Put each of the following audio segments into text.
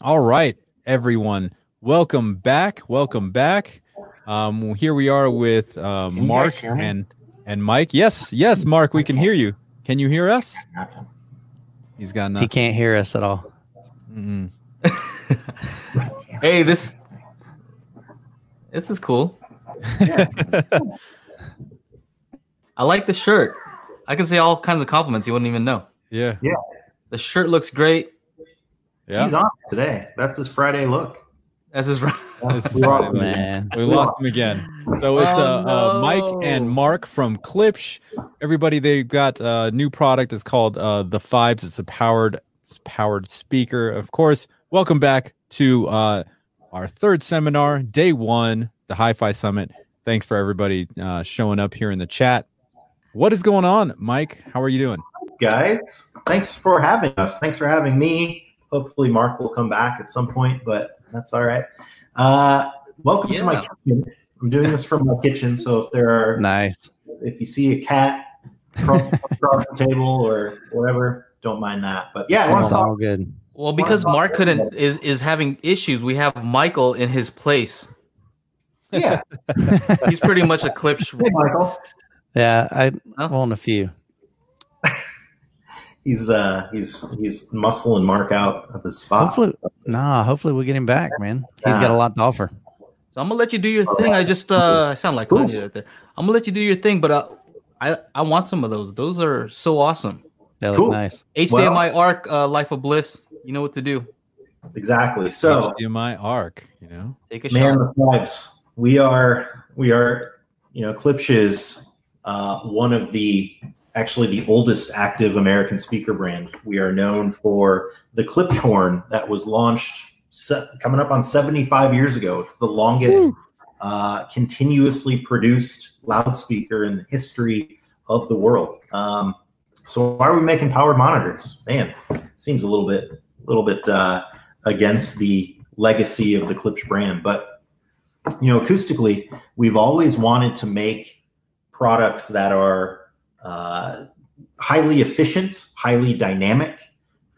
All right, everyone. Welcome back. Welcome back. Um, here we are with uh, Mark guys hear me? and and Mike. Yes, yes, Mark, we can hear you. Can you hear us? He's got nothing. He can't hear us at all. Mm-mm. Hey, this this is cool. I like the shirt. I can say all kinds of compliments you wouldn't even know. Yeah. Yeah, The shirt looks great. Yeah. He's on today. That's his Friday look. That's his right. This is We Friday, lost man. Man. We lost him again. So it's uh, Oh, uh, Mike and. Mark from Klipsch. Everybody, they've got a new product. It's called uh, the Fives. It's a powered it's powered speaker. Of course, welcome back to uh, our third seminar, day one, the Hi-Fi Summit. Thanks for everybody uh, showing up here in the chat. What is going on, Mike? How are you doing? Guys, thanks for having us. Thanks for having me. Hopefully, Mark will come back at some point, but that's all right. Uh, welcome to my kitchen. I'm doing this from my kitchen, so if there are, Nice. if you see a cat across across the table or whatever, don't mind that. But yeah, I It's to talk. all good. Well, because Mark couldn't is is having issues, we have Michael in his place. Yeah, He's pretty much a clip. hey, Michael. Yeah, I own a few. He's uh he's he's muscling Mark out of his spot. Hopefully, nah. Hopefully, we'll get him back, man. He's got a lot to offer. So I'm gonna let you do your thing. I just uh I sound like Kanye right there. I'm gonna let you do your thing, but uh, I I want some of those. Those are so awesome. That look Cool. nice. HDMI arc, uh, Life of Bliss. You know what to do. Exactly. So my arc, you know. Take a Man, shot. the fives. We are, we are, you know, Klipsch is uh, one of the, actually the oldest active American speaker brand. We are known for the Klipsch horn that was launched se- coming up on 75 years ago. It's the longest uh, continuously produced loudspeaker in the history of the world. Um, so why are we making powered monitors? Man, seems a little bit, a little bit uh, against the legacy of the Klipsch brand, but you know, acoustically, we've always wanted to make products that are uh, highly efficient, highly dynamic.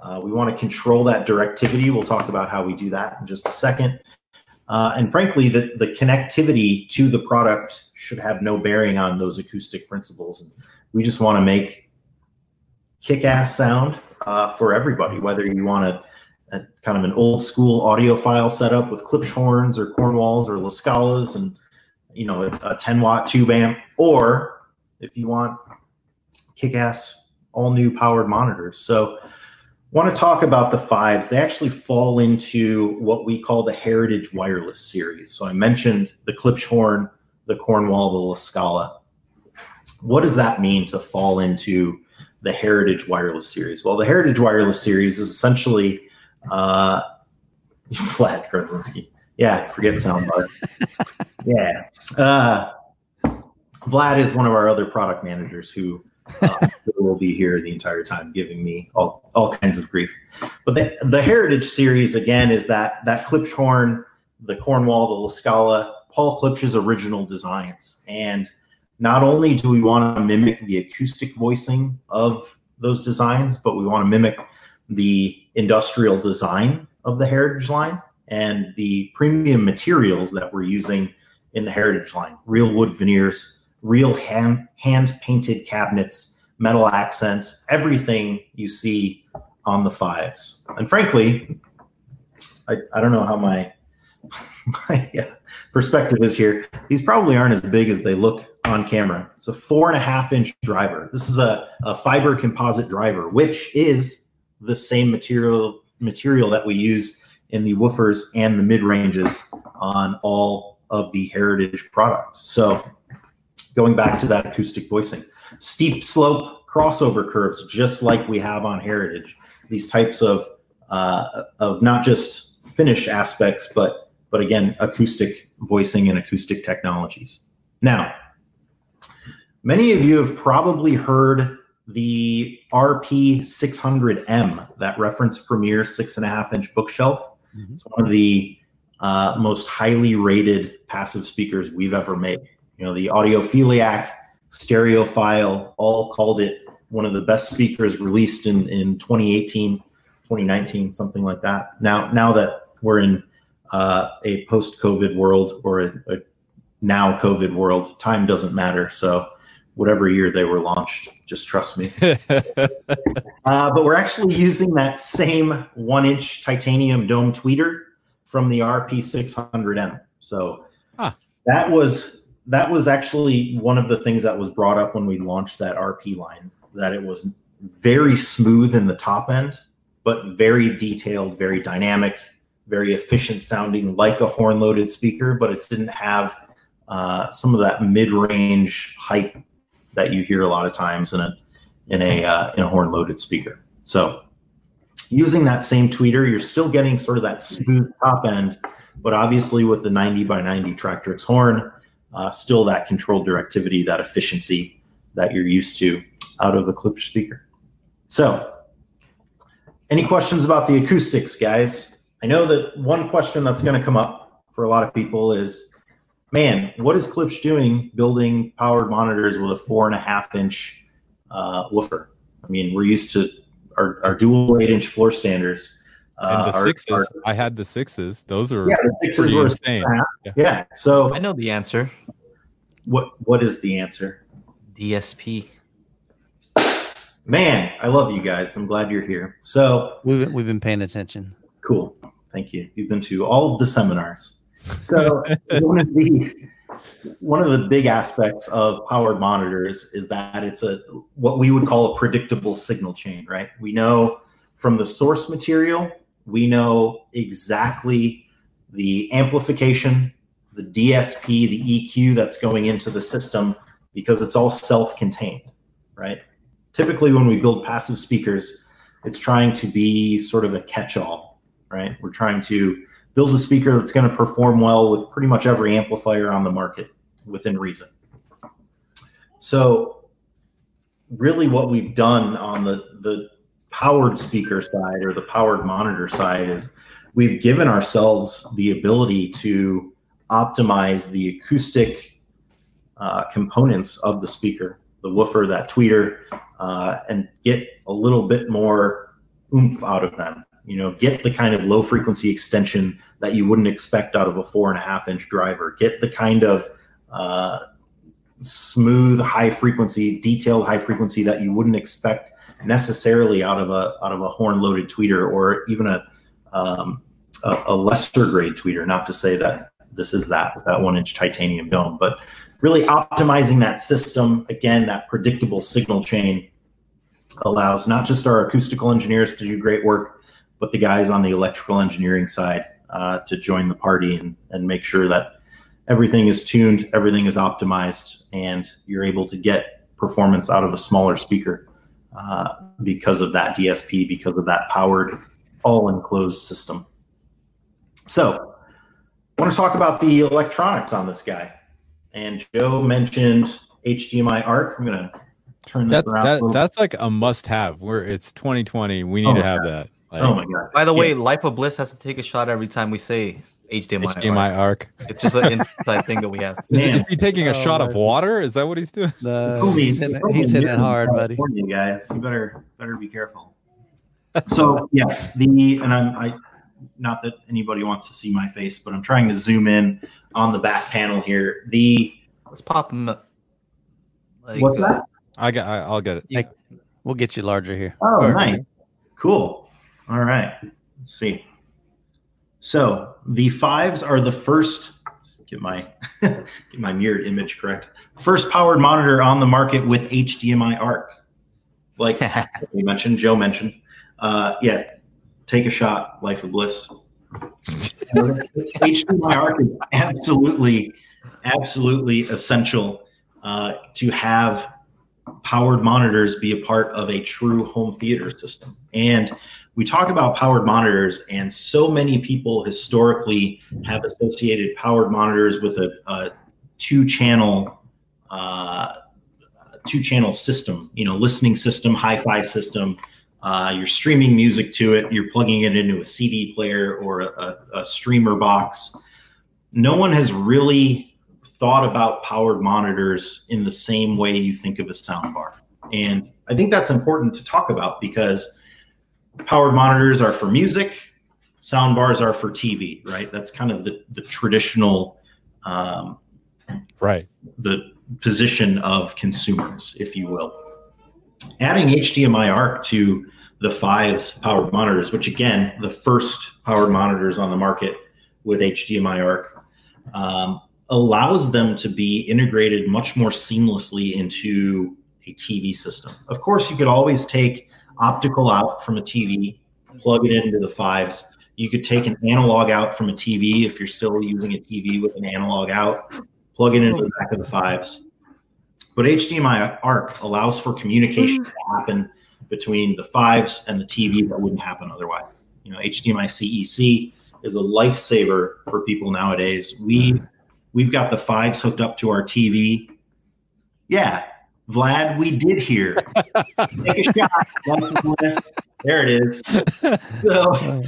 Uh, we want to control that directivity. We'll talk about how we do that in just a second. Uh, and frankly, the, the connectivity to the product should have no bearing on those acoustic principles. And we just want to make kick-ass sound uh, for everybody, whether you want to a, kind of an old school audiophile setup with Klipsch horns or Cornwalls or La Scalas and you know a, a 10 watt tube amp, or if you want kick-ass all new powered monitors. So want to talk about the fives. They actually fall into what we call the Heritage Wireless series. So I mentioned the Klipsch horn, the Cornwall, the La Scala. What does that mean to fall into the Heritage Wireless series? Well, the Heritage Wireless series is essentially uh, Vlad Krasinski. Yeah, forget soundbar. yeah. Uh, Vlad is one of our other product managers who uh, will be here the entire time, giving me all, all kinds of grief. But the, the Heritage series again is that that Klipsch horn, the Cornwall, the La Scala, Paul Klipsch's original designs, and not only do we want to mimic the acoustic voicing of those designs, but we want to mimic the industrial design of the Heritage line and the premium materials that we're using in the Heritage line real wood veneers, real hand, hand painted cabinets, metal accents, everything you see on the fives. And frankly, I, I don't know how my, my uh, perspective is here. These probably aren't as big as they look on camera. It's a four and a half inch driver. This is a, a fiber composite driver, which is the same material material that we use in the woofers and the mid ranges on all of the heritage products. So going back to that acoustic voicing, steep slope crossover curves, just like we have on heritage. These types of uh, of not just finish aspects, but but again, acoustic voicing and acoustic technologies. Now, many of you have probably heard the RP600M, that reference Premier six and a half inch bookshelf. Mhm. It's one of the uh, most highly rated passive speakers we've ever made. You know, the Audiophiliac, Stereophile all called it one of the best speakers released in, in 2018. 2019, something like that. Now, now that we're in uh, a post-COVID world or a, a now COVID world, time doesn't matter. So, whatever year they were launched, just trust me. Uh, but we're actually using that same one-inch titanium dome tweeter from the RP600M. So Huh. that was that was actually one of the things that was brought up when we launched that RP line. That it was very smooth in the top end, but very detailed, very dynamic, very efficient sounding, like a horn-loaded speaker. But it didn't have uh, some of that mid-range hype that you hear a lot of times in a in a uh, in a horn-loaded speaker. So using that same tweeter, you're still getting sort of that smooth top end, but obviously with the 90 by 90 Tractrix horn, uh, still that controlled directivity, that efficiency that you're used to out of a Klipsch speaker. So, any questions about the acoustics, guys? I know that one question that's going to come up for a lot of people is, man, what is Klipsch doing building powered monitors with a four and a half inch uh, woofer? I mean, we're used to our, our dual eight inch floor standards. And the uh, are- sixes, are- I had the sixes. Those are yeah, the sixes were insane. yeah. yeah. So I know the answer. what what is the answer? DSP. Man, I love you guys. I'm glad you're here. So We've been, we've been paying attention. cool. Thank you. You've been to all of the seminars. So one of the one of the big aspects of powered monitors is that it's a what we would call a predictable signal chain, right? We know from the source material, we know exactly the amplification, the DSP, the EQ that's going into the system because it's all self-contained, right? Typically when we build passive speakers, it's trying to be sort of a catch-all, right? We're trying to build a speaker that's going to perform well with pretty much every amplifier on the market within reason. So really what we've done on the the powered speaker side or the powered monitor side is we've given ourselves the ability to optimize the acoustic uh, components of the speaker, the woofer, that tweeter, uh, and get a little bit more oomph out of them. You know, get the kind of low frequency extension that you wouldn't expect out of a four and a half inch driver. Get the kind of uh, smooth, high frequency, detailed high frequency that you wouldn't expect necessarily out of a out of a horn loaded tweeter or even a um, a, a lesser grade tweeter. Not to say that this is that with that one inch titanium dome, but really optimizing that system again, that predictable signal chain allows not just our acoustical engineers to do great work, but the guys on the electrical engineering side uh, to join the party and, and make sure that everything is tuned, everything is optimized, and you're able to get performance out of a smaller speaker uh, because of that DSP, because of that powered, all enclosed system. So, I want to talk about the electronics on this guy. And Joe mentioned HDMI ARC. I'm going to turn this That's around. that, that's like a must have. Where it's 2020, we need Oh to have God. that. Like, Oh my god! By the Yeah. way, Life of Bliss has to take a shot every time we say HDMI. HDMI arc. It's just an inside thing that we have. Is, is he taking a Oh, shot of water? Is that what he's doing? The, Only- he's hitting, only he's hitting it hard, buddy. California, guys. You better better be careful. So yes, the and I'm I not that anybody wants to see my face, but I'm trying to zoom in on the back panel here. The Let's pop them. Like, what's uh, that? I got. I, I'll get it. yeah. We'll get you larger here. Oh, Alright. nice, cool. All right, let's see. So the fives are the first. Get my get my mirrored image correct. First powered monitor on the market with HDMI ARC. Like we mentioned, Joe mentioned. Uh, yeah, take a shot, Life of Bliss. HDMI ARC is absolutely, absolutely essential uh, to have powered monitors be a part of a true home theater system. And we talk about powered monitors, and so many people historically have associated powered monitors with a, a two-channel uh, two-channel system. You know, listening system, hi-fi system. Uh, you're streaming music to it. You're plugging it into a CD player or a, a, a streamer box. No one has really thought about powered monitors in the same way you think of a soundbar. And I think that's important to talk about because powered monitors are for music, sound bars are for TV, right? That's kind of the, the traditional um, Right. the position of consumers, if you will. Adding HDMI ARC to the fives powered monitors, which again, the first powered monitors on the market with HDMI ARC, um, allows them to be integrated much more seamlessly into a TV system. Of course, you could always take optical out from a TV, plug it into the fives. You could take an analog out from a TV if you're still using a TV with an analog out, plug it into the back of the fives. But HDMI ARC allows for communication to happen between the fives and the TV that wouldn't happen otherwise. You know, HDMI CEC is a lifesaver for people nowadays. We we've got the fives hooked up to our TV. Yeah, Vlad, we did hear. Take a shot. There it is. So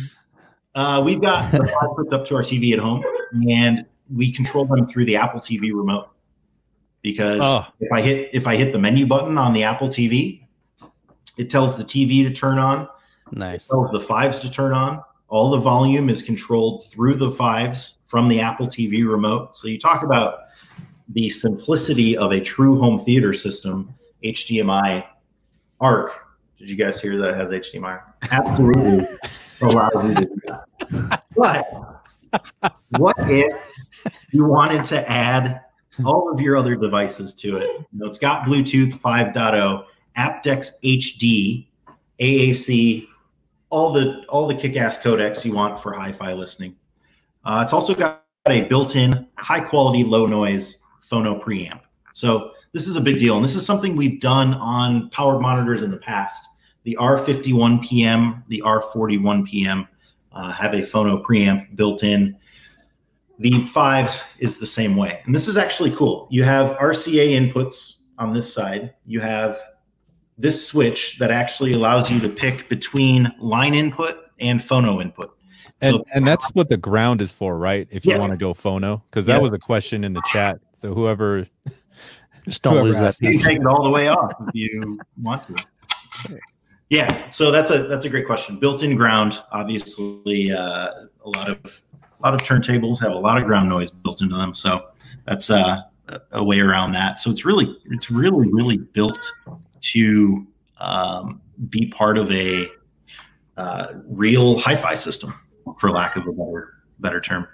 uh, we've got the five hooked up to our TV at home, and we control them through the Apple TV remote. Because Oh. if I hit if I hit the menu button on the Apple TV, it tells the TV to turn on, Nice. tells the fives to turn on. All the volume is controlled through the fives from the Apple TV remote. So you talk about the simplicity of a true home theater system, HDMI ARC. Did you guys hear that it has HDMI? Absolutely allows you to do that. But what if you wanted to add all of your other devices to it? You know, it's got Bluetooth 5.0, aptX HD, AAC, all the all the kick-ass codecs you want for hi-fi listening. Uh, it's also got a built-in high-quality, low-noise phono preamp. So this is a big deal, and this is something we've done on powered monitors in the past. The R51 PM, the R41 PM uh, have a phono preamp built in. The fives is the same way, and this is actually cool. You have RCA inputs on this side. You have this switch that actually allows you to pick between line input and phono input. And So- and that's what the ground is for, right? If you Yes. want to go phono, because that Yeah. was a question in the chat. So whoever, Just don't Whoever lose that asked You take it all the way off if you want to. Yeah, so that's a that's a great question. Built-in ground, obviously, uh, a lot of a lot of turntables have a lot of ground noise built into them, so that's uh, a, a way around that. So it's really it's really really built to um, be part of a uh, real hi-fi system, for lack of a better better term.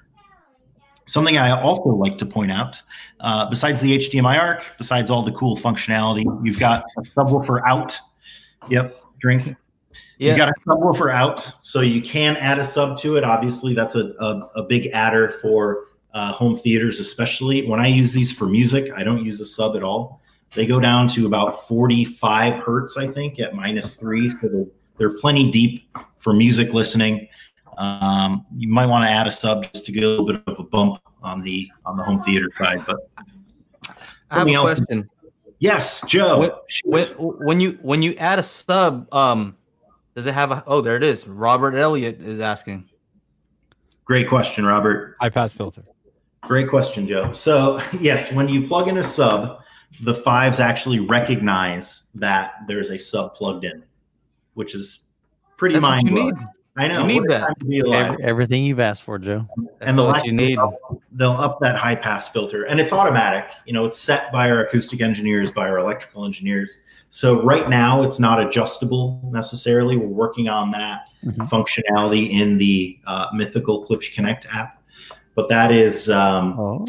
Something I also like to point out, uh, besides the HDMI ARC, besides all the cool functionality, you've got a subwoofer out. Yep, drink. Yeah. You got a subwoofer out, so you can add a sub to it. Obviously, that's a, a, a big adder for uh, home theaters, especially when I use these for music. I don't use a sub at all. They go down to about 45 hertz, I think, at minus three. So they're, they're plenty deep for music listening. Um, you might want to add a sub just to get a little bit of a bump on the on the home theater side. But I have Something a else- question. yes, Joe. When, when when you when you add a sub, um, does it have a? Oh, there it is. Robert Elliott is asking. Great question, Robert. I pass filter. Great question, Joe. So, yes, when you plug in a sub, the fives actually recognize that there's a sub plugged in, which is pretty That's mind you need. blowing. I know. You need that. to be alive. Every- everything you've asked for, Joe. That's the what you need. they'll up- They'll up that high pass filter, and it's automatic. You know, it's set by our acoustic engineers, by our electrical engineers. So right now, it's not adjustable necessarily. We're working on that Mhm. functionality in the uh, Mythical Klipsch Connect app, but that is um, Oh,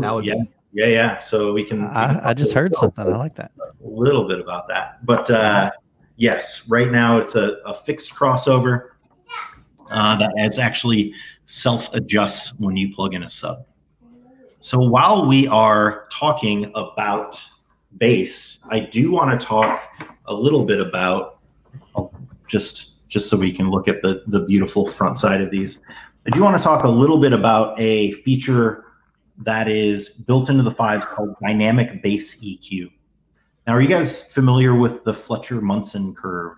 That would yeah, be- yeah, yeah. So we can. we can I, I just heard something. I like that. a little bit about that. But uh, yes, right now it's a, a fixed crossover uh, that is actually self adjusts when you plug in a sub. So while we are talking about bass, I do want to talk a little bit about just just so we can look at the the beautiful front side of these. I do want to talk a little bit about a feature that is built into the fives called dynamic bass EQ. Now, are you guys familiar with the Fletcher Munson curve?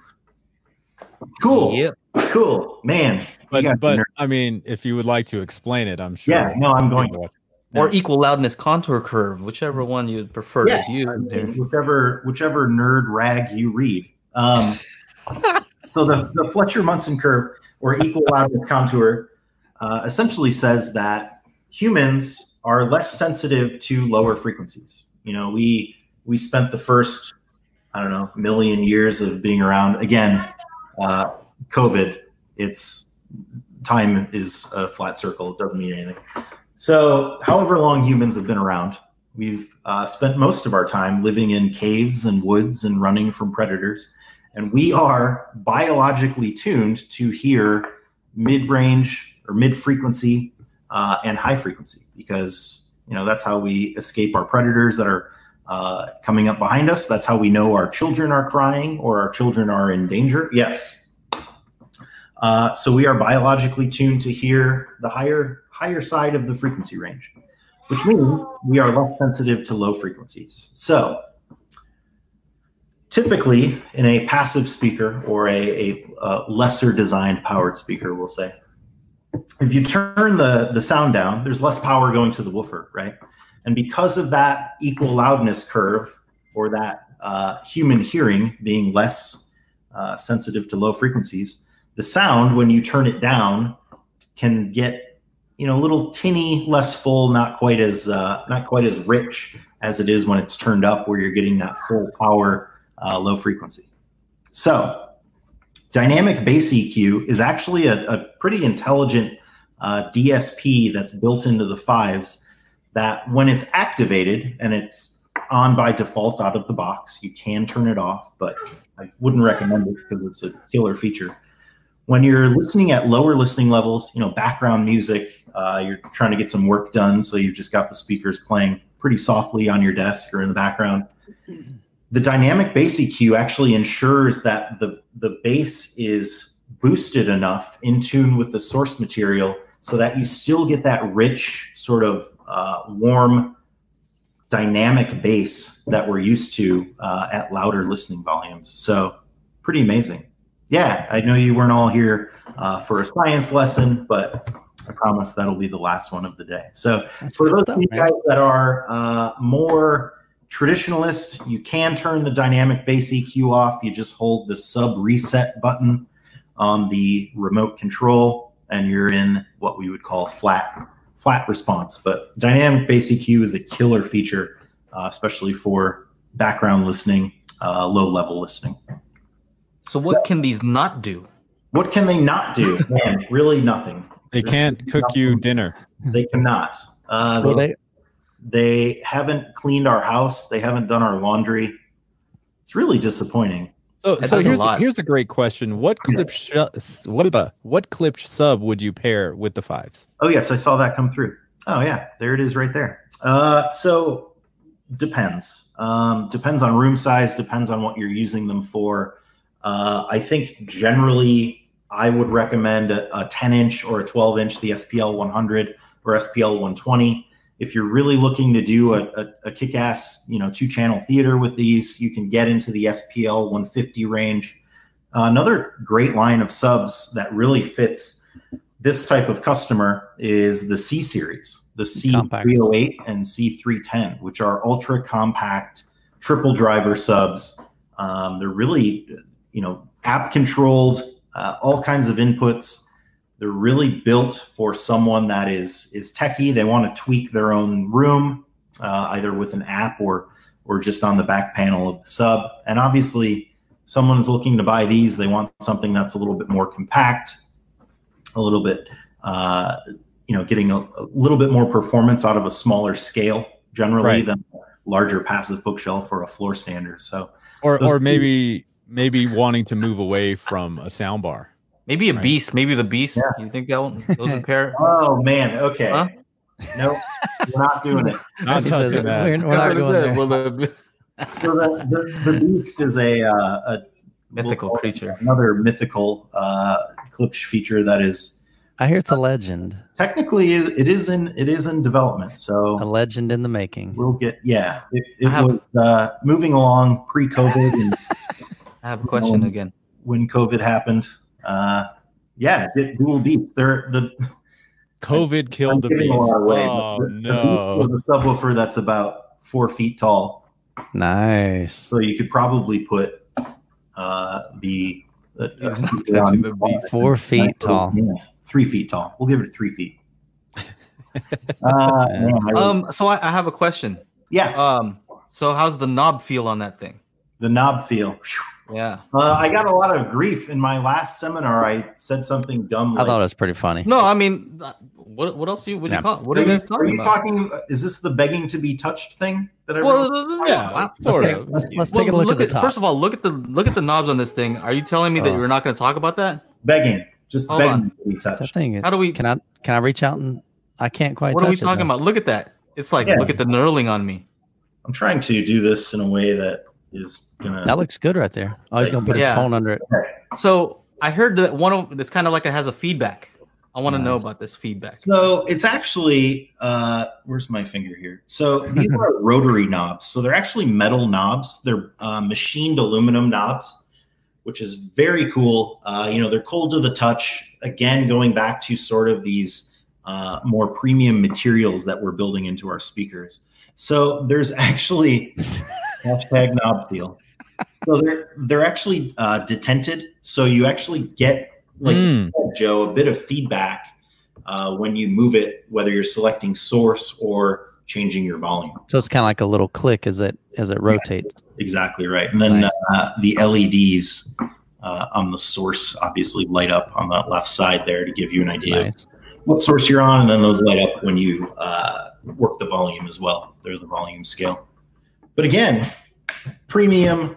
Cool. Yep. Cool. Man. But but I mean, if you would like to explain it, I'm sure. yeah, no, I'm going to. Or equal loudness contour curve, whichever one you prefer Yeah, to use. I mean, whichever whichever nerd rag you read. Um, So the, the Fletcher Munson curve or equal loudness contour uh, essentially says that humans are less sensitive to lower frequencies. You know, we we spent the first I don't know million years of being around. Again, uh, COVID. It's time is a flat circle. It doesn't mean anything. So, however long humans have been around, we've uh, spent most of our time living in caves and woods and running from predators. And we are biologically tuned to hear mid range or mid frequency uh, and high frequency because you know that's how we escape our predators that are uh, coming up behind us. That's how we know our children are crying or our children are in danger. Yes. Uh, so we are biologically tuned to hear the higher higher side of the frequency range, which means we are less sensitive to low frequencies. So typically in a passive speaker or a, a, a lesser designed powered speaker, we'll say, if you turn the, the sound down, there's less power going to the woofer, right? And because of that equal loudness curve or that uh, human hearing being less uh, sensitive to low frequencies, the sound, when you turn it down, can get you know a little tinny, less full, not quite as uh, not quite as rich as it is when it's turned up, where you're getting that full power, uh, low frequency. So Dynamic bass EQ is actually a, a pretty intelligent uh, DSP that's built into the fives that when it's activated and it's on by default out of the box, you can turn it off, but I wouldn't recommend it because it's a killer feature. When you're listening at lower listening levels, you know, background music, uh, you're trying to get some work done, so you've just got the speakers playing pretty softly on your desk or in the background the dynamic bass EQ actually ensures that the, the bass is boosted enough in tune with the source material so that you still get that rich, sort of uh, warm, dynamic bass that we're used to uh, at louder listening volumes. So, pretty amazing. Yeah, I know you weren't all here uh, for a science lesson, but I promise that'll be the last one of the day. So, That's for those of you guys that are uh, more traditionalist, you can turn the dynamic bass EQ off. You just hold the sub reset button on the remote control, and you're in what we would call flat flat response. But dynamic bass EQ is a killer feature, uh, especially for background listening, uh, low level listening. So what can these not do? What can they not do? Man, really nothing. They can't cook you dinner. They cannot. Uh, Well, they, they, they haven't cleaned our house. They haven't done our laundry. It's really disappointing. So, That so does a here's here's a great question. What clip sh- what about what clip sub would you pair with the fives? Oh yes, I saw that come through. Oh yeah, there it is right there. Uh, so depends. Um, depends on room size. Depends on what you're using them for. Uh, I think generally I would recommend a, a 10 inch or a 12 inch, the SPL 100 or SPL 120. If you're really looking to do a, a, a kick-ass, you know, two-channel theater with these, you can get into the SPL 150 range. Uh, another great line of subs that really fits this type of customer is the C series, the C308 and C310, which are ultra compact triple driver subs. Um, they're really, you know, app controlled, uh, all kinds of inputs. They're really built for someone that is is techie. They want to tweak their own room, uh, either with an app or or just on the back panel of the sub. And obviously, someone's looking to buy these. They want something that's a little bit more compact, a little bit, uh, you know, getting a, a little bit more performance out of a smaller scale generally Right. than a larger passive bookshelf or a floor stander. So Or or maybe maybe wanting to move away from a sound bar. Maybe a Right. beast. Maybe the beast. Yeah. You think that one, those would pair? Oh man, okay. Huh? No, we're not doing it. Not He says touching that. We're, we're not going there. Well, the So the, the, the beast is a, uh, a mythical we'll creature. another mythical uh, Klipsch feature that is I hear it's a legend, technically it is in it is in development. So a legend in the making. we'll get yeah. It, it have- was uh, moving along pre-COVID and I have a question Um, again. when COVID happened. Uh, yeah, du- dual beats. They're the COVID killed the I'm giving beast. away, Oh the- the no. beast is a subwoofer that's about four feet tall. Nice. So you could probably put uh, the That- He's that's- not touching the beast. Four feet tall. Yeah, three feet tall. We'll give it three feet. Uh, man, I Um, so I, I have a question. yeah, Um, so how's the knob feel on that thing? the knob feel. Phew. Yeah. Uh, I got a lot of grief in my last seminar. I said something dumb. I thought it was pretty funny. No, I mean, what what else? You what do Yeah. you call? What are are you guys are talking you about? talking? Is this the begging to be touched thing that I wrote? Well, Yeah, wow. sort take- of. let's- let's take a Well, look at the top. First of all, look at the look at the knobs on this thing. Are you telling me that Oh. you're not going to talk about that? begging, just Hold begging on. to be That touched. thing. How do we? Can I can I reach out and I can't quite. What are we touch it, talking about? Look at that. It's like Yeah. look at the knurling on me. I'm trying to do this in a way that is gonna. That looks good right there. Oh, he's gonna put Yeah. his phone under it. So I heard that one of it's kind of like it has a feedback. I want to know about this feedback. So it's actually uh, where's my finger here? So these are rotary knobs. So they're actually metal knobs. They're uh, machined aluminum knobs, which is very cool. Uh, you know, they're cold to the touch. Again, going back to sort of these uh, more premium materials that we're building into our speakers. So there's actually hashtag knob feel. So they're they're actually uh, detented. So you actually get like Mm. Joe, a bit of feedback uh, when you move it, whether you're selecting source or changing your volume. So it's kind of like a little click as it as it rotates. Exactly right. And then Nice. uh, the LEDs uh, on the source obviously light up on that left side there to give you an idea of what source you're on, and then those light up when you uh, work the volume as well. There's the volume scale. But again, premium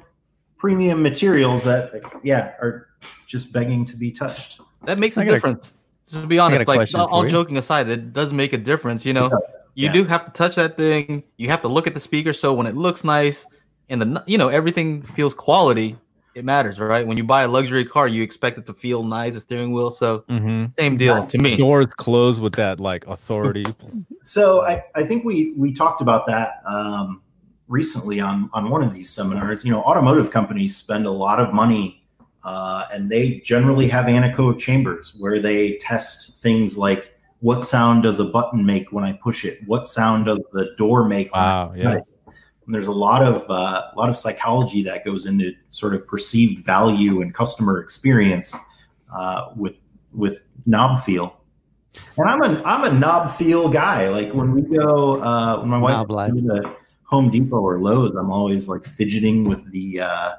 premium materials that yeah are just begging to be touched. That makes I a got a- difference. to be honest, like question all joking aside, it does make a difference. You know, does, you yeah. do have to touch that thing. You have to look at the speaker. So when it looks nice and the you know everything feels quality, it matters, right? When you buy a luxury car, you expect it to feel nice, a steering wheel. So hmm same deal to me. Doors close with that like authority. So I, I think we we talked about that um, recently on on one of these seminars. You know, automotive companies spend a lot of money, uh, and they generally have anechoic chambers where they test things like what sound does a button make when I push it? What sound does the door make? when I Wow, yeah. it? And there's a lot of uh, a lot of psychology that goes into sort of perceived value and customer experience uh, with with knob feel. And I'm a I'm a knob feel guy. Like when we go, uh, when my wife Knob life. to Home Depot or Lowe's, I'm always like fidgeting with the uh,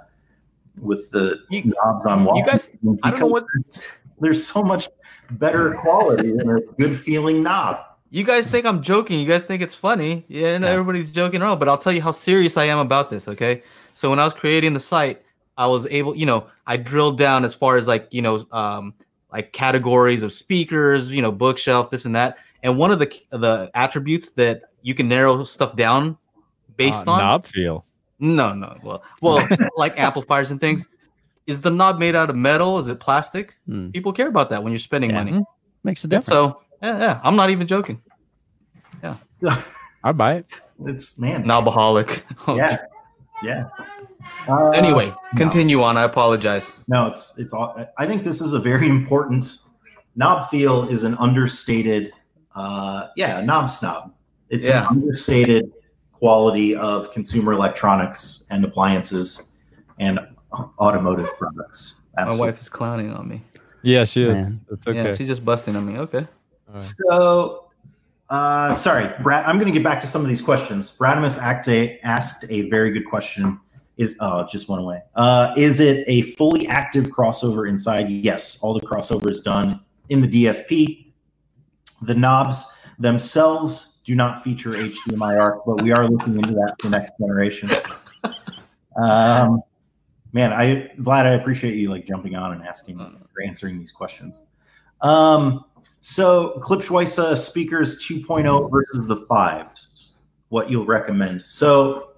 with the You- knobs on walls. you guys- I don't know what There's so much better quality than a good feeling knob. you guys think I'm joking. You guys think it's funny. Yeah, and Yeah. everybody's joking around, but I'll tell you how serious I am about this, okay? So when I was creating the site, I was able, you know, I drilled down as far as like, you know, um like categories of speakers, you know, bookshelf, this and that. And one of the the attributes that you can narrow stuff down based Uh, on knob feel. No, no. Well, well, like amplifiers and things. Is the knob made out of metal? Is it plastic? Hmm. People care about that when you're spending Yeah. money. Makes a difference. So yeah, yeah, I'm not even joking. Yeah, I buy it. It's man. Knobaholic. Yeah. Yeah. Uh, anyway, no. continue on. I apologize. No, it's it's all. I think this is a very important. Knob feel is an understated. Uh, yeah, knob snob. It's Yeah. an understated quality of consumer electronics and appliances and automotive products. My wife is clowning on me. Yeah, she is. Man. It's Yeah, okay. she's just busting on me. Okay. So, uh, sorry, Brad. I'm going to get back to some of these questions. Bradimus asked a, asked a very good question. Is oh, it just went away. Uh, is it a fully active crossover inside? Yes, all the crossover is done in the DSP. The knobs themselves do not feature HDMI ARC, but we are looking into that for next generation. Um, man, I Vlad, I appreciate you like jumping on and asking or answering these questions. Um, so Klipsch WISA speakers 2.0 versus the fives, what you'll recommend. So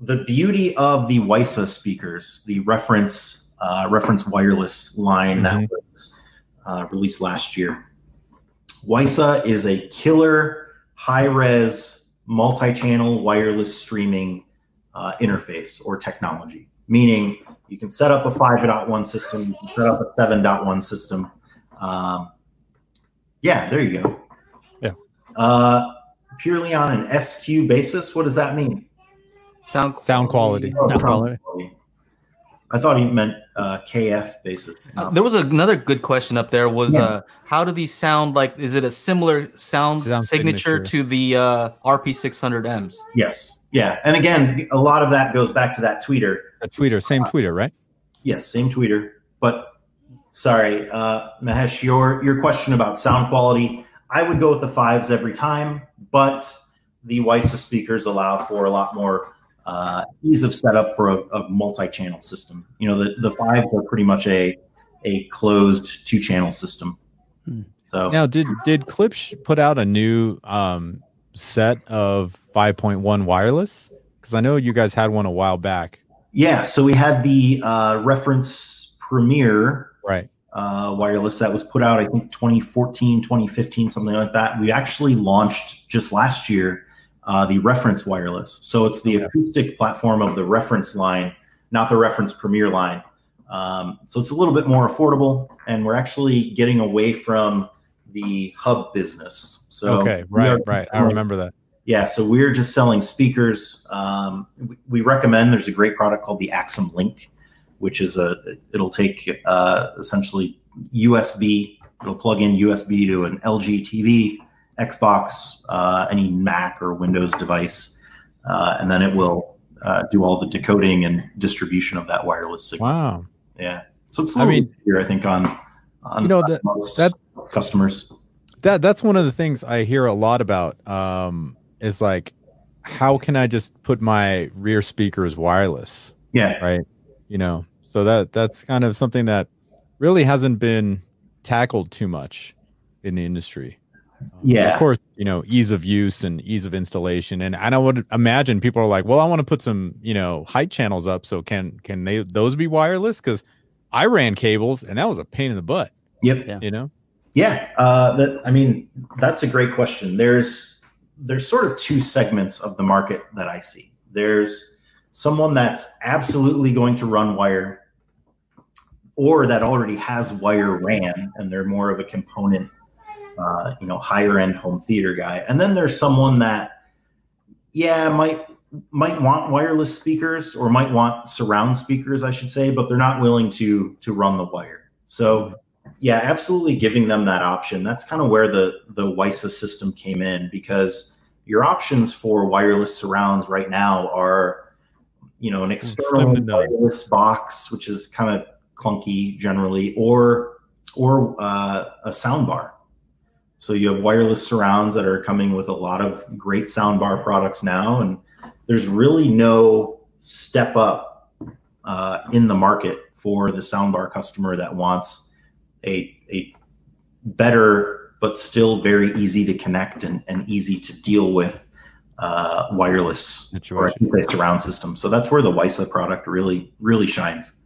the beauty of the WISA speakers, the reference uh, reference wireless line that Mhm. was uh, released last year. WISA is a killer high res multi-channel wireless streaming uh, interface or technology, meaning you can set up a 5.1 system, you can set up a 7.1 system. Um, yeah, there you go. Yeah. Uh, purely on an SQ basis, what does that mean? Sound Sound quality. Oh, Sound sound quality. quality. I thought he meant uh, KF basis. Uh, there was another good question up there. Was Yeah. uh, how do these sound like? Is it a similar sound, Sound signature, signature. to the uh, RP600Ms? Yes. Yeah. And again, a lot of that goes back to that tweeter. A tweeter, same tweeter, right? Yes, same tweeter. But sorry, uh, Mahesh, your your question about sound quality, I would go with the fives every time, but the WISA speakers allow for a lot more uh, ease of setup for a, a multi-channel system. You know, the, the fives are pretty much a a closed two-channel system. Hmm. So Now, did did Klipsch put out a new um, set of 5.1 wireless? Because I know you guys had one a while back, yeah, so we had the uh, reference premiere right? uh, wireless that was put out, I think 2014, 2015, something like that. We actually launched just last year uh, the reference wireless. So it's the Okay. acoustic platform of the reference line, not the reference premier line. Um, so it's a little bit more affordable, and we're actually getting away from the hub business. So okay, right, right. I remember that. yeah, so we're just selling speakers. Um, we, we recommend there's a great product called the Axiim Link, which is a it'll take uh, essentially USB. It'll plug in USB to an LG TV, Xbox, uh, any Mac or Windows device, uh, and then it will uh, do all the decoding and distribution of that wireless signal. Wow. Yeah, so it's a I little mean- easier, I think, on on You know, that- most that- customers. That that's one of the things I hear a lot about. Um, is like, how can I just put my rear speakers wireless? Yeah, right you know so that that's kind of something that really hasn't been tackled too much in the industry Yeah. of course you know ease of use and ease of installation and and i would imagine people are like well i want to put some you know height channels up so can can they those be wireless because i ran cables and that was a pain in the butt yep. Yeah. you know Yeah, uh, that I mean, that's a great question. There's there's sort of two segments of the market that I see. There's someone that's absolutely going to run wire, or that already has wire ran, and they're more of a component, uh, you know, higher end home theater guy. And then there's someone that, yeah, might might want wireless speakers or might want surround speakers, I should say, but they're not willing to to run the wire. So yeah, absolutely giving them that option. That's kind of where the the WISA system came in because your options for wireless surrounds right now are, you know, an external slim to none. wireless box, which is kind of clunky generally, or or uh, a sound bar. So you have wireless surrounds that are coming with a lot of great soundbar products now, and there's really no step up uh, in the market for the soundbar customer that wants a, a better but still very easy to connect and, and easy to deal with uh, wireless or situation say surround system. So that's where the WISA product really really shines.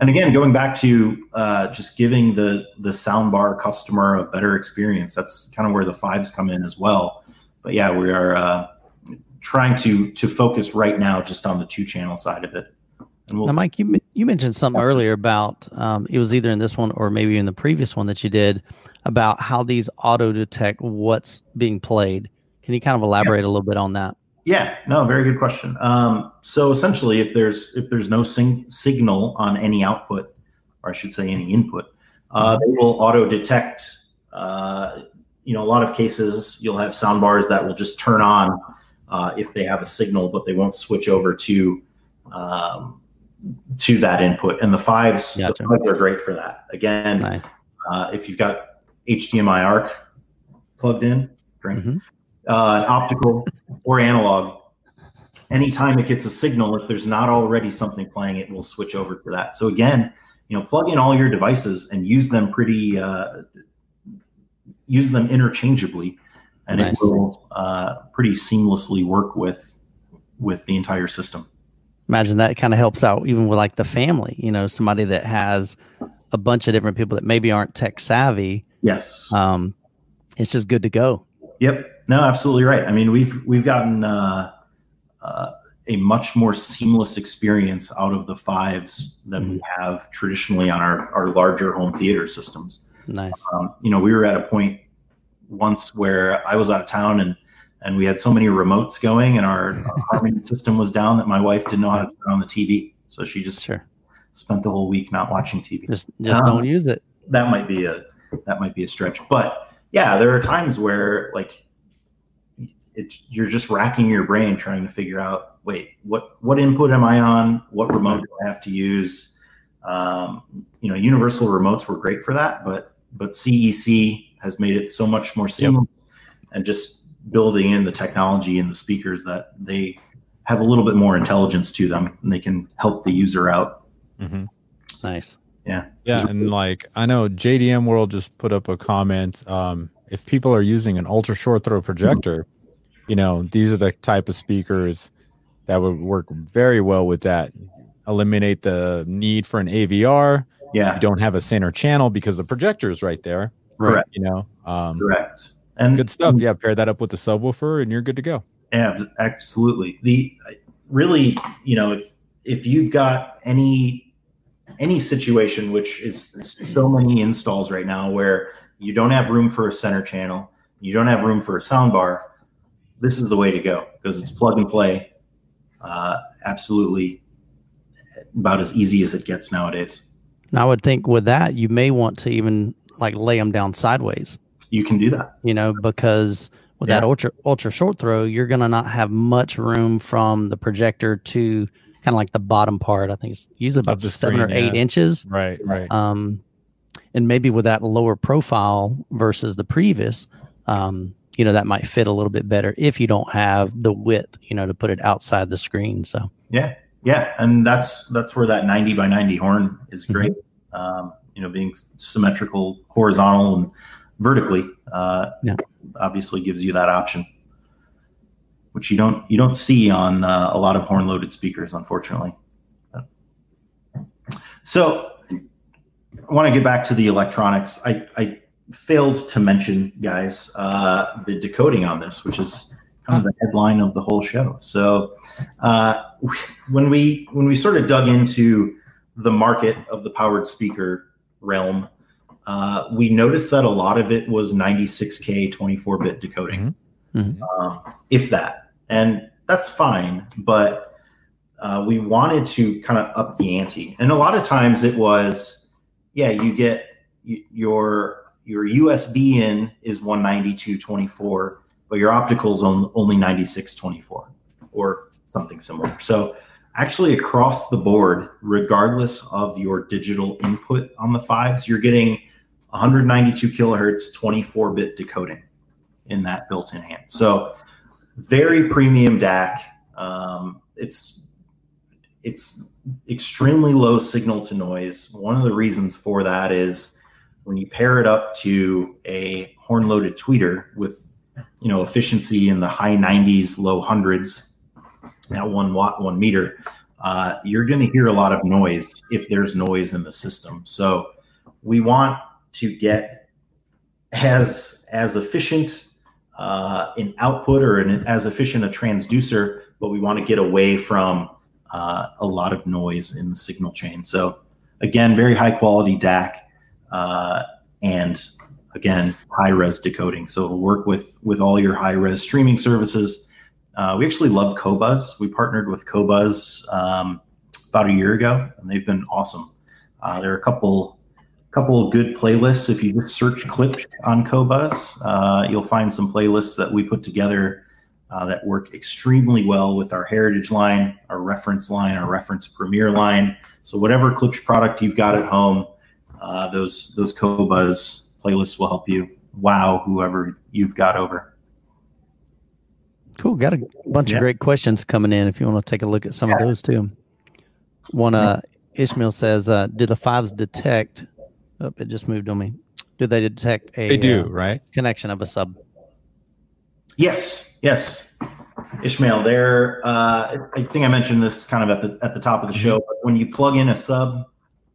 And again, going back to uh, just giving the the soundbar customer a better experience, that's kind of where the fives come in as well. But yeah, we are uh, trying to to focus right now just on the two channel side of it. And Now, Mike, you you mentioned something earlier about um, it was either in this one or maybe in the previous one that you did about how these auto detect what's being played. Can you kind of elaborate a little bit on that? Yeah, no, very good question. Um, so essentially, if there's if there's no sing- signal on any output, or I should say any input, uh, they will auto detect. Uh, you know, a lot of cases you'll have sound bars that will just turn on uh, if they have a signal, but they won't switch over to um, to that input. And the fives, Gotcha. the fives are great for that. Again, Nice. uh, if you've got HDMI ARC plugged in, Mhm. Uh, optical or analog, anytime it gets a signal, if there's not already something playing, it will switch over to that. So again, you know, plug in all your devices and use them pretty, uh, use them interchangeably, and Nice. it will uh, pretty seamlessly work with with the entire system. Imagine that kind of helps out even with like the family. You know, somebody that has a bunch of different people that maybe aren't tech savvy. Yes. Um, it's just good to go. Yep. No, absolutely right. I mean, we've we've gotten uh, uh, a much more seamless experience out of the fives than we have traditionally on our our larger home theater systems. Nice. Um, you know, we were at a point once where I was out of town and and we had so many remotes going and our, our harmony system was down that my wife didn't know how to turn on the TV. So she just Sure. spent the whole week not watching TV. Just just Um, don't use it. that might be a that might be a stretch but yeah there are times where like it, you're just racking your brain trying to figure out wait what what input am i on? What remote do i have to use? Um, you know universal remotes were great for that but but cec has made it so much more seamless and just building in the technology and the speakers that they have a little bit more intelligence to them and they can help the user out. Hmm Nice. Yeah, Yeah. and like I know JDM World just put up a comment. Um, if people are using an ultra short throw projector, you know these are the type of speakers that would work very well with that. Eliminate the need for an AVR. yeah You don't have a center channel because the projector is right there. correct You know, um, correct and good stuff. Yeah, pair that up with the subwoofer, and you're good to go. Yeah, absolutely. The really, you know, if if you've got any any situation which is so many installs right now where you don't have room for a center channel, you don't have room for a sound bar, this is the way to go because it's plug and play. Uh, absolutely, about as easy as it gets nowadays. And I would think with that, you may want to even like lay them down sideways, You can do that. you know, because with that ultra ultra short throw, you're gonna not have much room from the projector to kind of like the bottom part. I think it's usually about seven screen, or eight yeah. inches. Right, right. Um, and maybe with that lower profile versus the previous, um, you know, that might fit a little bit better if you don't have the width, you know, to put it outside the screen. So Yeah, yeah, and that's that's where that ninety by ninety horn is great. Um, you know, being symmetrical, horizontal, and vertically, uh, Yeah. obviously gives you that option, which you don't you don't see on uh, a lot of horn loaded speakers, unfortunately. So, I want to get back to the electronics. I, I failed to mention, guys, uh, the decoding on this, which is kind of the headline of the whole show. So. Uh, when we when we sort of dug into the market of the powered speaker realm, uh, we noticed that a lot of it was 96k 24-bit decoding, Mhm. um, if that, and that's fine. But uh, we wanted to kind of up the ante, and a lot of times it was, yeah, you get your your USB in is 192.24, but your optical's on only 96.24, or something similar. So actually across the board, regardless of your digital input on the fives, you're getting 192 kilohertz, 24 bit decoding in that built-in amp. So very premium DAC. Um, it's it's extremely low signal to noise. One of the reasons for that is when you pair it up to a horn loaded tweeter with you know efficiency in the high 90s, low hundreds at one watt, one meter, uh, you're going to hear a lot of noise if there's noise in the system. So we want to get as as efficient uh, an output or an, as efficient a transducer, but we want to get away from uh, a lot of noise in the signal chain. So again, very high quality DAC uh, and again high res decoding. So it'll work with with all your high res streaming services. Uh, we actually love Qobuz. We partnered with Qobuz um, about a year ago, and they've been awesome. Uh, there are a couple couple of good playlists. If you just search Klipsch on Qobuz, uh, you'll find some playlists that we put together uh, that work extremely well with our Heritage line, our Reference line, our Reference Premier line. So whatever Klipsch product you've got at home, uh, those those Qobuz playlists will help you wow whoever you've got over. Cool. Got a bunch Yeah. of great questions coming in. If you want to take a look at some of those too. One, uh, Ishmael says, uh, "Do the fives detect?" Oh, it just moved on me. Do they detect a They do, uh, right? connection of a sub? Yes, yes. Ishmael, there. Uh, I think I mentioned this kind of at the at the top of the show. But when you plug in a sub,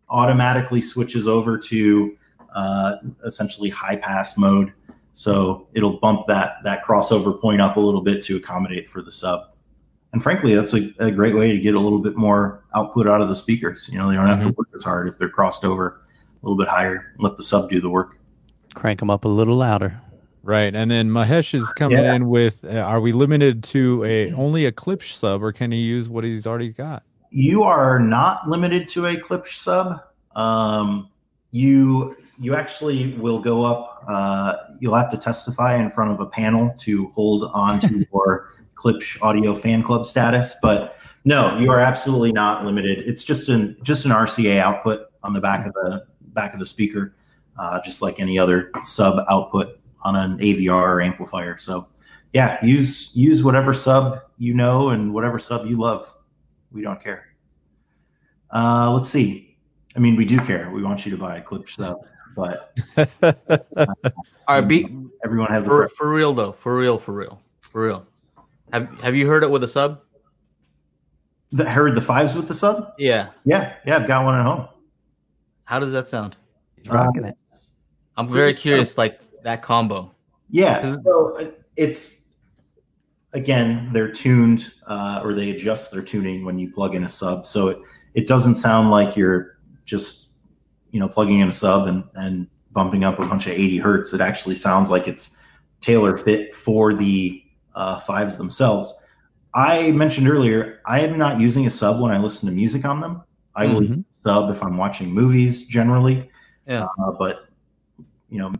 automatically switches over to uh, essentially high pass mode. So it'll bump that that crossover point up a little bit to accommodate for the sub. And frankly, that's a, a great way to get a little bit more output out of the speakers. You know, they don't have to work as hard if they're crossed over a little bit higher. Let the sub do the work. Crank them up a little louder. Right. And then Mahesh is coming Yeah. in with uh, are we limited to a only a Klipsch sub or can he use what he's already got? you are not limited to a Klipsch sub. Um, you you actually will go up. Uh, you'll have to testify in front of a panel to hold on to your Klipsch Audio Fan Club status. But no, you are absolutely not limited. It's just an just an RCA output on the back of the back of the speaker, uh, just like any other sub output on an AVR or amplifier. So yeah, use use whatever sub you know and whatever sub you love. We don't care. Uh, let's see. I mean, we do care. We want you to buy a Klipsch sub, but All right, be everyone has for, for real though, for real, for real, for real. Have Have you heard it with a sub? The, heard the fives with the sub? Yeah. Yeah, yeah, I've got one at home. How does that sound? He's rocking it. I'm very curious, like that combo. Yeah. so uh, it's again they're tuned uh, or they adjust their tuning when you plug in a sub, so it it doesn't sound like you're just you know plugging in a sub and and bumping up a bunch of 80 hertz. It actually sounds like it's tailor fit for the uh, fives themselves. I mentioned earlier I am not using a sub when I listen to music on them. I will Mhm. sub if I'm watching movies generally. Yeah. Uh, but you know,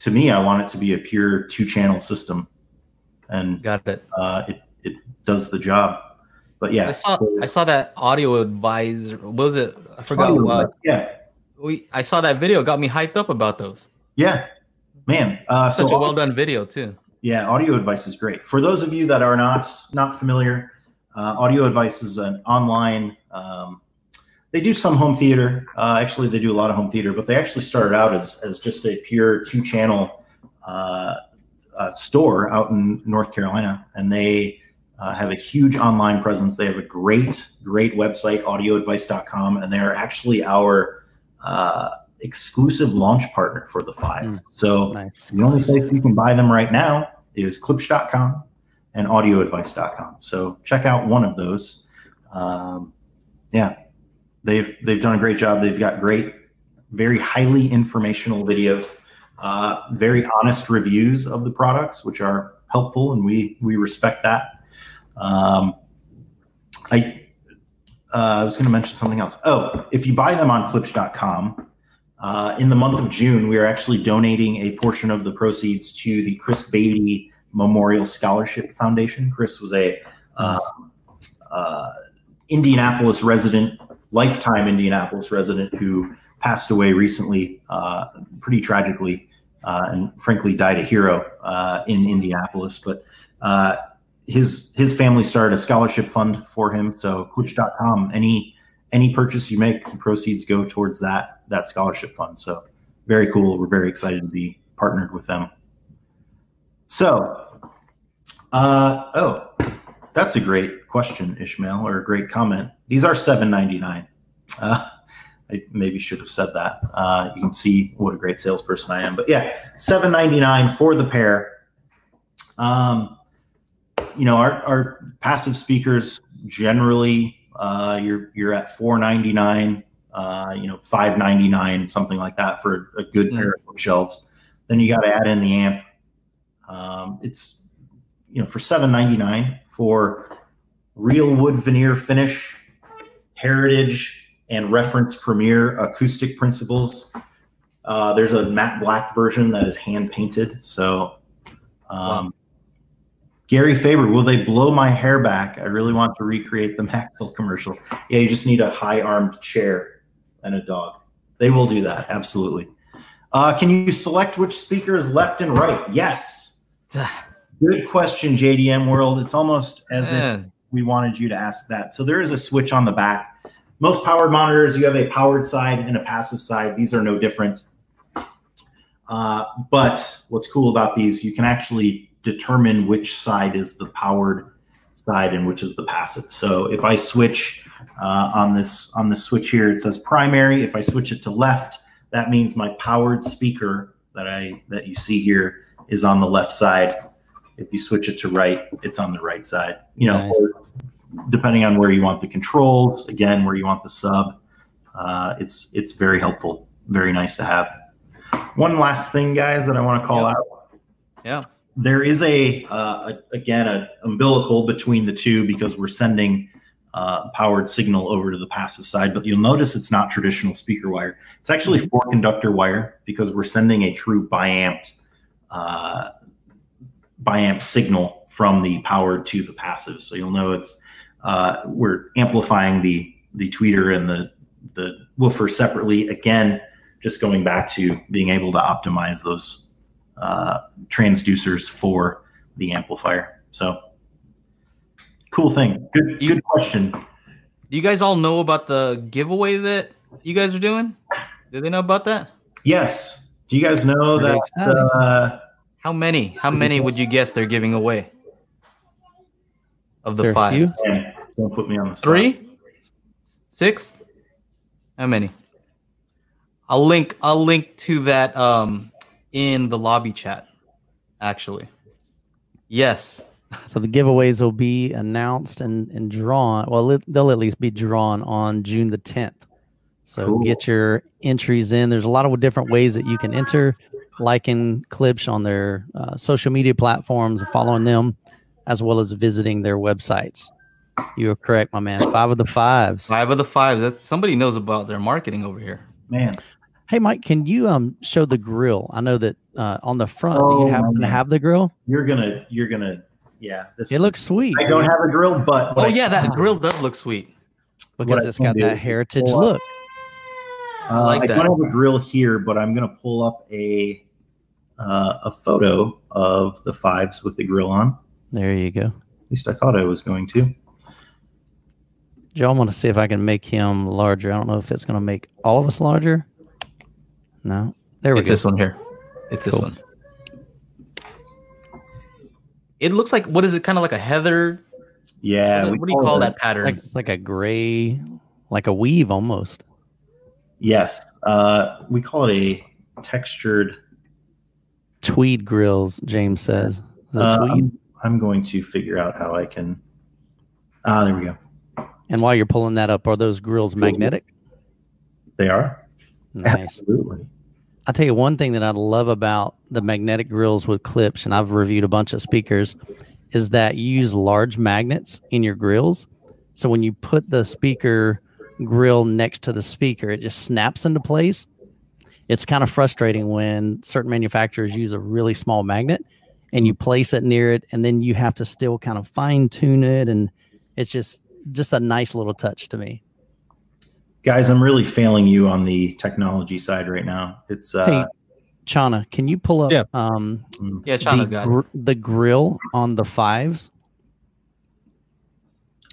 to me, I want it to be a pure two channel system, and Got it. uh, it it does the job. But yeah, I saw I saw that audio advisor. What was it? I forgot. Audio, Uh, yeah, we I saw that video. Got me hyped up about those. yeah, man. Uh, so Such a well done video too. Yeah, audio advice is great. For those of you that are not not familiar, uh, audio advice is an online. Um, they do some home theater. Uh, actually, they do a lot of home theater, but they actually started out as as just a pure two channel uh, uh, store out in North Carolina, and they uh, have a huge online presence. They have a great great website, audioadvice.com, and they're actually our uh, exclusive launch partner for the fives. So. Nice. The only place you can buy them right now is klipsch.com and audioadvice.com. So check out one of those. Um, yeah, they've they've done a great job. They've got great, very highly informational videos, uh, very honest reviews of the products, which are helpful, and we we respect that. Um, I uh, I was going to mention something else. Oh, if you buy them on Klipsch.com. uh, in the month of June, we are actually donating a portion of the proceeds to the Chris Beatty Memorial Scholarship Foundation. Chris was a uh, uh, Indianapolis resident, lifetime Indianapolis resident, who passed away recently, uh, pretty tragically, uh, and frankly died a hero uh, in Indianapolis. But uh, his his family started a scholarship fund for him. So Klipsch.com, any any purchase you make, the proceeds go towards that that scholarship fund. So very cool. We're very excited to be partnered with them. So, uh, oh, that's a great question, Ishmael, or a great comment. These are seven ninety nine. Uh, I maybe should have said that. Uh, you can see what a great salesperson I am. But yeah, seven ninety nine for the pair. Um, you know, our, our passive speakers generally uh, you're you're at 499 uh, you know 599 something like that for a good Mm. pair of bookshelves then you got to add in the amp um, it's you know for 799 for real wood veneer finish heritage and reference premier acoustic principles uh, there's a matte black version that is hand painted so um, Gary Faber, will they blow my hair back? I really want to recreate the Maxwell commercial. Yeah, you just need a high armed chair and a dog. They will do that, absolutely. Uh, can you select which speaker is left and right? Yes. Good question, JDM World. It's almost as if we wanted you to ask that. So there is a switch on the back. Most powered monitors, you have a powered side and a passive side. These are no different. Uh, but what's cool about these, you can actually determine which side is the powered side and which is the passive. So if I switch uh, on this on this switch here, it says primary. If I switch it to left, that means my powered speaker that I that you see here is on the left side. If you switch it to right, it's on the right side. You know, Nice. for- depending on where you want the controls, again, where you want the sub, uh, it's it's very helpful. Very nice to have. One last thing, guys, that I want to call Yeah. out. Yeah. There is a, uh, a again a umbilical between the two because we're sending uh, powered signal over to the passive side. But you'll notice it's not traditional speaker wire. It's actually four conductor wire because we're sending a true biamped uh, biamp signal from the powered to the passive. So you'll know it's uh, we're amplifying the the tweeter and the the woofer separately. Again, just going back to being able to optimize those uh, transducers for the amplifier. So cool thing. Good You- good question. Do you guys all know about the giveaway that you guys are doing? Do they know about that? Yes. Do you guys know Pretty that? Exciting. How many? How many would you guess they're giving away? Of the there five, man, don't put me on the spot. three, six. How many? I'll link. I'll link to that um in the lobby chat. Actually, yes. So the giveaways will be announced and, and drawn. Well, it- they'll at least be drawn on June the 10th. So Cool. get your entries in. There's a lot of different ways that you can enter, liking Klipsch on their uh, social media platforms, and following them, as well as visiting their websites. You are correct, my man. Five of the fives. Five of the fives. That's somebody knows about their marketing over here. Man. Hey, Mike, can you um show the grill? I know that uh, on the front, do Oh, you happen to have the grill? You're gonna you're gonna yeah. This It looks sweet I don't have a grill, but what Oh I yeah, that grill does look sweet. because I it's can got that heritage pull up- look. I like Uh, I that. don't have a grill here, but I'm gonna pull up a uh, a photo of the fives with the grill on. There you go. At least I thought I was going to. Joe, I want to see if I can make him larger. I don't know if it's going to make all of us larger. No. There we It's go. It's this one here. It's this one. It looks like what is it? Kind of like a heather. Yeah. what, we what do you call it- that pattern? Like, it's like a gray, like a weave almost. Yes. Uh, we call it a textured. Tweed grills, James says. Uh, tweed? I'm, I'm going to figure out how I can. Ah, there we go. And while you're pulling that up, are those grills magnetic? They are Nice. absolutely. I'll tell you one thing that I love about the magnetic grills with Klipsch, and I've reviewed a bunch of speakers, is that you use large magnets in your grills. So when you put the speaker grill next to the speaker, it just snaps into place. It's kind of frustrating when certain manufacturers use a really small magnet and you place it near it, and then you have to still kind of fine tune it. And it's just just a nice little touch to me. Guys, I'm really failing you on the technology side right now. It's uh, Hey, Chana, can you pull up Yeah. um, yeah, China the, gr- the grill on the fives.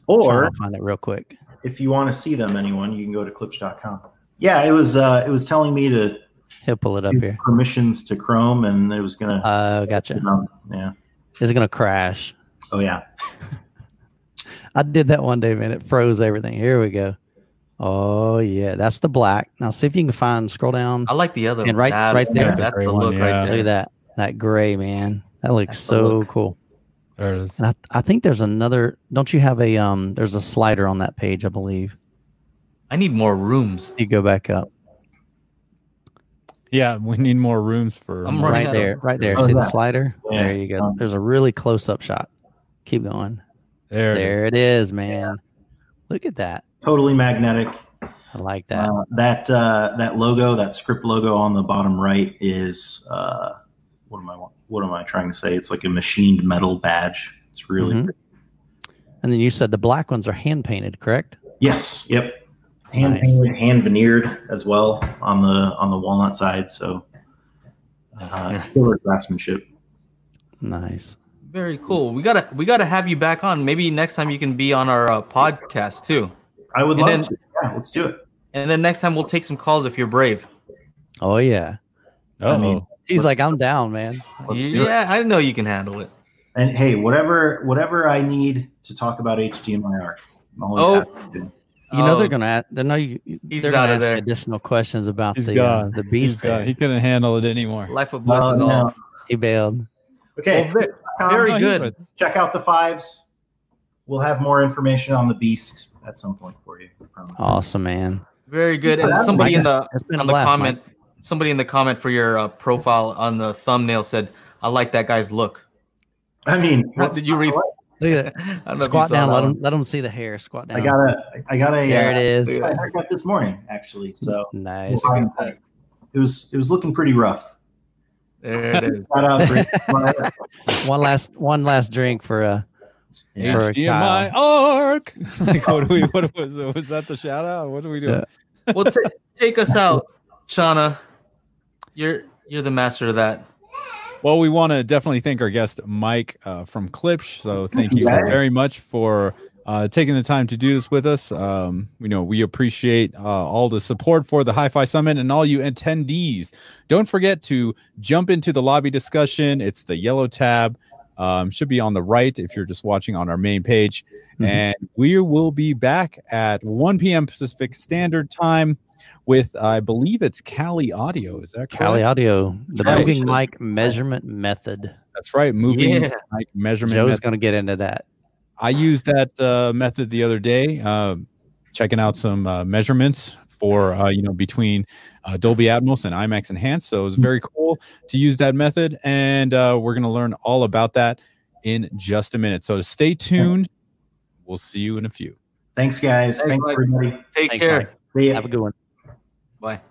or I'll find it real quick. if you want to see them, anyone, you can go to klipsch.com. Yeah, it was uh, it was telling me to He'll pull it up here. permissions to Chrome, and it was gonna. Uh, gotcha. um, yeah. Is it gonna crash? Oh yeah. I did that one day, man. It froze everything. Here we go. Oh yeah, that's the black. Now see if you can find. Scroll down. I like the other And right- That's, right there. That's The the look one, right yeah. there. Look at that. That gray man. That looks That's so look. cool. There it is. And I, I think there's another. Don't you have a um? There's a slider on that page, I believe. I need more rooms. You go back up. Yeah, we need more rooms for. I'm more Right out of- there. Right there. Oh, See the slider? Yeah. There you go. Um, There's a really close up shot. Keep going. There, There it it is, man. Look at that. Totally magnetic. I like that. Uh, that uh, that logo, that script logo on the bottom right is uh, what am I what am I trying to say? It's like a machined metal badge. It's really Mhm. And then you said the black ones are hand painted, correct? yes, yep. Hand Nice. painted, hand veneered as well on the on the walnut side. So uh, killer craftsmanship. Nice. Very cool. We gotta we gotta have you back on. Maybe next time you can be on our uh, podcast too. I would And love then- to. Yeah, let's do it. And then next time we'll take some calls if you're brave. Oh yeah. Oh, I mean, He's Let's like, I'm down, man. Let's do yeah, I know you can handle it. And hey, whatever whatever I need to talk about HDMI, I'm always Oh. happy to. You know Oh, they're gonna ask, they know you He's they're gonna outta ask there. additional questions about he's the uh, gone. the beast. gone. He couldn't handle it anymore. life of No, blesses all. no. He bailed. Okay, Well, ve- very Oh, good. check out the fives. We'll have more information on the beast at some point for you. Awesome, man. Very good. And somebody in the It's been a on the blast, comment, Mike. somebody in the comment for your uh, profile on the thumbnail said, "I like that guy's look." I mean, What did you read? to like? Look at that. I don't know if you Squat saw down. that Let one. them let them see the hair. Squat down. I got a I got a There it uh, is. Look at I haircut this morning actually. So Nice. um, it was it was looking pretty rough. There it is. Shout out one last one last drink for a, Yeah. For HDMI arc. like, what, do we, what was it? was that the shout out? What are we doing? Yeah. Well, ta take us out, Shauna. You're you're the master of that. Well, we want to definitely thank our guest Mike uh, from Klipsch. So thank you very much for uh, taking the time to do this with us. Um, you know, we appreciate uh, all the support for the Hi-Fi Summit and all you attendees. Don't forget to jump into the lobby discussion. It's the yellow tab. Um, should be on the right if you're just watching on our main page. Mhm. And we will be back at 1 p.m. Pacific Standard Time with, I believe it's Kali Audio. Is that correct? Kali Audio, the right. moving mic measurement method. That's right. Moving Yeah. mic measurement. Joe's method. going to get into that. I used that uh, method the other day, uh, checking out some uh, measurements for uh, you know between uh, Dolby Atmos and IMAX Enhanced. So it was very cool to use that method, and uh, we're going to learn all about that in just a minute. So stay tuned. We'll see you in a few. Thanks guys. Thanks, Thanks everybody. Take Thanks, care. Mike. See ya. Have a good one. Bye.